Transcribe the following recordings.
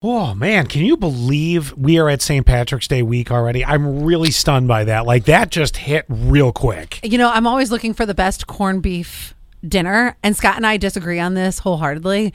Oh man, can you believe we are at St. Patrick's Day week already? I'm really stunned by that. Like that just hit real quick. You know, I'm always looking for the best corned beef dinner, and Scott and I disagree on this wholeheartedly.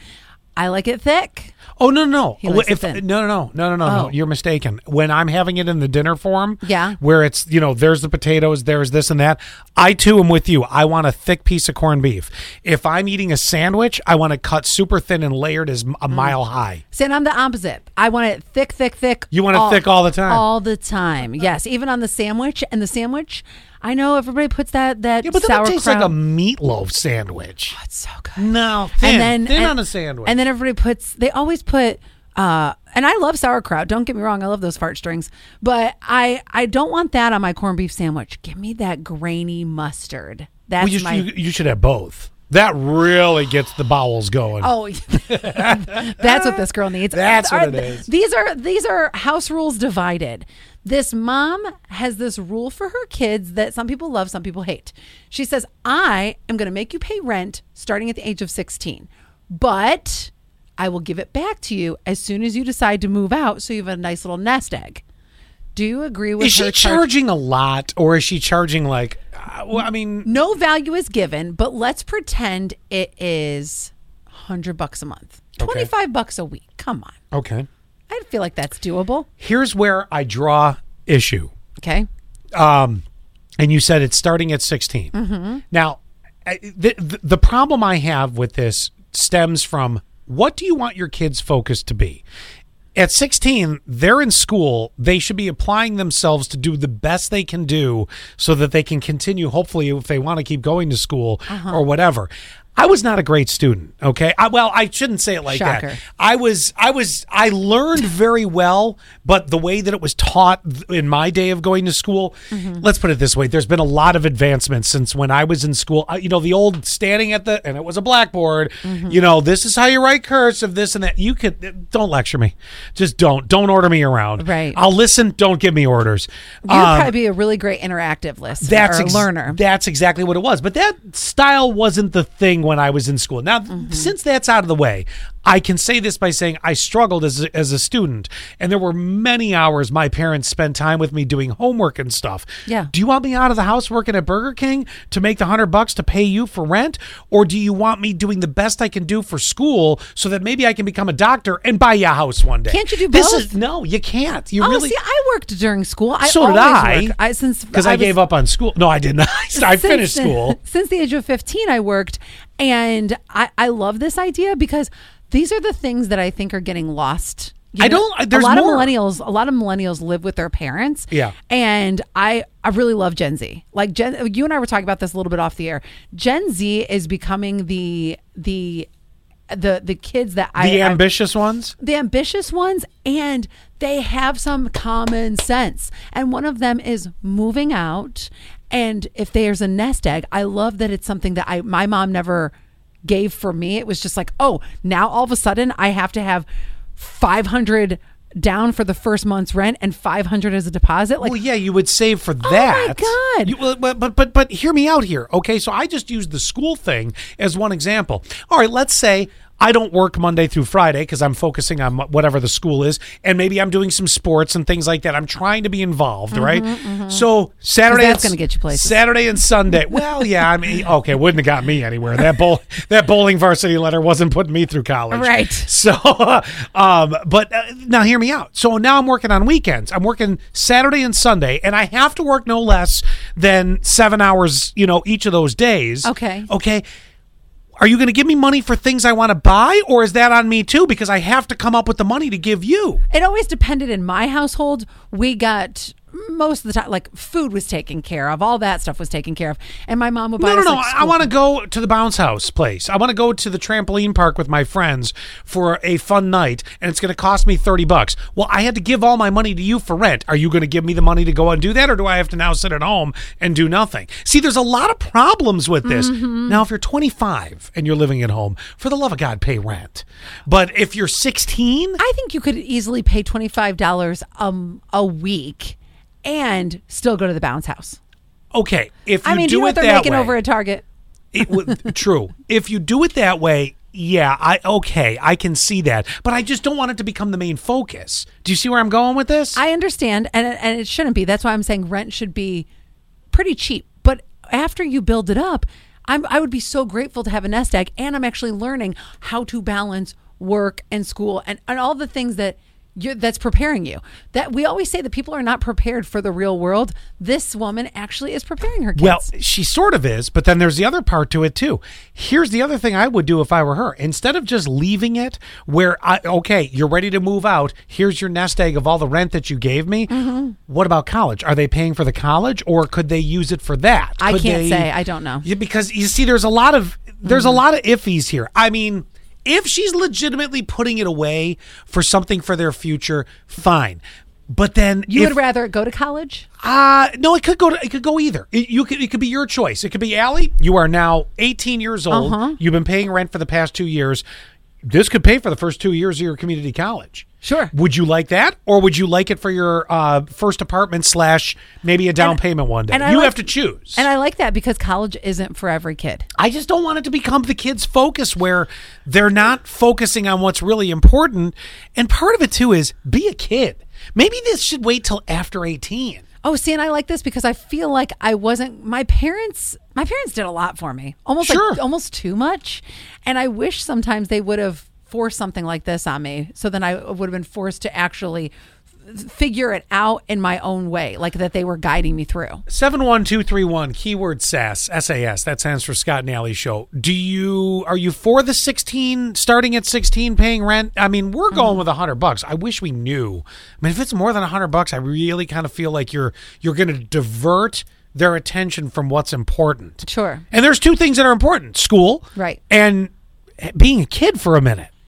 I like it thick. Oh no no likes if, no no no no no no no Oh. you're mistaken. When I'm having it in the dinner form, Yeah. where it's you know there's the potatoes, there's this and that. I too am with you. I want a thick piece of corned beef. If I'm eating a sandwich, I want to cut super thin and layered as a Mm. mile high. See, and I'm the opposite. I want it thick, thick, thick. You want it thick all the time. All the time. Yes, even on the sandwich. And the sandwich, I know everybody puts that that Yeah, but then it tastes like a meatloaf sandwich. Oh, it's so good. No, thin, and then thin and, on a sandwich. And then everybody puts. They always put. Uh, and I love sauerkraut. Don't get me wrong. I love those fart strings. But I I don't want that on my corned beef sandwich. Give me that grainy mustard. That's well, you, my. you, you should have both. That really gets the bowels going. Oh, that's what this girl needs. That's what it is. These are these are house rules divided. This mom has this rule for her kids that some people love, some people hate. She says, "I am going to make you pay rent starting at the age of 16, but I will give it back to you as soon as you decide to move out, so you have a nice little nest egg." Do you agree with is she charge- charging a lot, or is she charging like? Uh, well, I mean, No value is given, but let's pretend it is 100 bucks a month. Okay. 25 bucks a week. Come on. okay. I feel like that's doable. Here's where I draw issue. Okay. Um, and you said it's starting at 16. Mm-hmm. Now, the, the problem I have with this stems from what do you want your kids' focus to be? At 16, they're in school. They should be applying themselves to do the best they can do so that they can continue, hopefully, if they want to keep going to school Uh-huh. or whatever. I was not a great student. Okay. I, well, I shouldn't say it like Shocker. that. I was, I was, I learned very well, but the way that it was taught in my day of going to school, Mm-hmm. let's put it this way: there's been a lot of advancements since when I was in school. Uh, you know, the old standing at the and it was a blackboard. Mm-hmm. You know, this is how you write cursive, this and that. You could don't lecture me, just don't, don't order me around. Right. I'll listen. Don't give me orders. You'd Um, probably be a really great interactive listener that's ex- learner. That's exactly what it was. But that style wasn't the thing when I was in school. Now, Mm-hmm. since that's out of the way, I can say this by saying I struggled as a, as a student, and there were many hours my parents spent time with me doing homework and stuff. Yeah. Do you want me out of the house working at Burger King to make the hundred bucks to pay you for rent, or do you want me doing the best I can do for school so that maybe I can become a doctor and buy you a house one day? Can't you do This both? is no, you can't. You oh, really. see, I worked during school. I so did I. I since because I, was- gave up on school. No, I didn't. I since- finished school. Since the age of 15, I worked. And I, I love this idea because these are the things that I think are getting lost. You I know, don't- there's a lot more. of millennials. A lot of millennials live with their parents. Yeah. and I I really love Gen Z. Like Gen, you and I were talking about this a little bit off the air. Gen Z is becoming the the the the kids that I The I- ambitious ones. the ambitious ones and they have some common sense and one of them is moving out and if there's a nest egg i love that it's something that i my mom never gave for me it was just like oh now all of a sudden i have to have 500 down for the first month's rent and 500 as a deposit like well, yeah, you would save for oh my that. God. You, but, but but but hear me out here, okay? So I just used the school thing as one example. All right, let's say I don't work Monday through Friday because I'm focusing on whatever the school is, and maybe I'm doing some sports and things like that. I'm trying to be involved, right? So Saturday, Mm-hmm, that's and- gonna get you places. Saturday and Sunday. Well, yeah, I mean, okay, wouldn't have got me anywhere. That bowl, that bowling varsity letter wasn't putting me through college, Right. So, um, but uh, now hear me out. So now I'm working on weekends. I'm working Saturday and Sunday, and I have to work no less than seven hours, you know, each of those days. Okay. Okay. Are you going to give me money for things I want to buy, or is that on me too? Because I have to come up with the money to give you. it always depended in my household we got most of the time like food was taken care of all that stuff was taken care of and my mom would buy No, no, us, no. like, I, I want to go to the bounce house place. I want to go to the trampoline park with my friends for a fun night, and it's going to cost me 30 bucks. Well, I had to give all my money to you for rent. Are you going to give me the money to go and do that, or do I have to now sit at home and do nothing? See, there's a lot of problems with this. Mm-hmm. Now, if you're 25 and you're living at home, for the love of God, pay rent. But if you're 16, I think you could easily pay twenty five dollars um a week and still go to the bounce house. okay. If you I mean, do do you know it what they're that making way, over at Target? it would true. If you do it that way, yeah, I okay, I can see that, but I just don't want it to become the main focus. Do you see where I'm going with this? I understand, and and it shouldn't be. That's why I'm saying rent should be pretty cheap. But after you build it up, I'm I would be so grateful to have a nest egg, and I'm actually learning how to balance work and school and, and all the things that you that's preparing you. That we always say that people are not prepared for the real world. This woman actually is preparing her kids. Well, she sort of is, but then there's the other part to it too. Here's the other thing I would do if I were her. Instead of just leaving it where I okay, you're ready to move out, here's your nest egg of all the rent that you gave me. Mm-hmm. What about college? Are they paying for the college or could they use it for that? I can't they- say. I don't know. Yeah, because you see there's a lot of there's Mm-hmm. a lot of iffies here. I mean, if she's legitimately putting it away for something for their future, fine. But then you if, would rather go to college? uh no, it could go to it could go either. It, you could it could be your choice. It could be Allie. You are now 18 years old. Uh-huh. You've been paying rent for the past two years. This could pay for the first two years of your community college. Sure. Would you like that, or would you like it for your uh, first apartment slash maybe a down And- payment one day? and I you like- have to choose. And I like that because college isn't for every kid. I just don't want it to become the kids' focus where they're not focusing on what's really important. And part of it too is be a kid. Maybe this should wait till after 18. Oh, see, and I like this because I feel like I wasn't. My parents, my parents did a lot for me, almost Sure. like almost too much, and I wish sometimes they would have forced something like this on me, so then I would have been forced to actually figure it out in my own way, like that they were guiding me through. 71231 keyword SAS SAS that stands for Scott and Alley show. Do you are you for the 16 starting at 16 paying rent? I mean, we're Mm-hmm. going with 100 bucks. I wish we knew. I mean, if it's more than 100 bucks, I really kind of feel like you're you're going to divert their attention from what's important. Sure. And there's two things that are important: school, Right. and being a kid for a minute.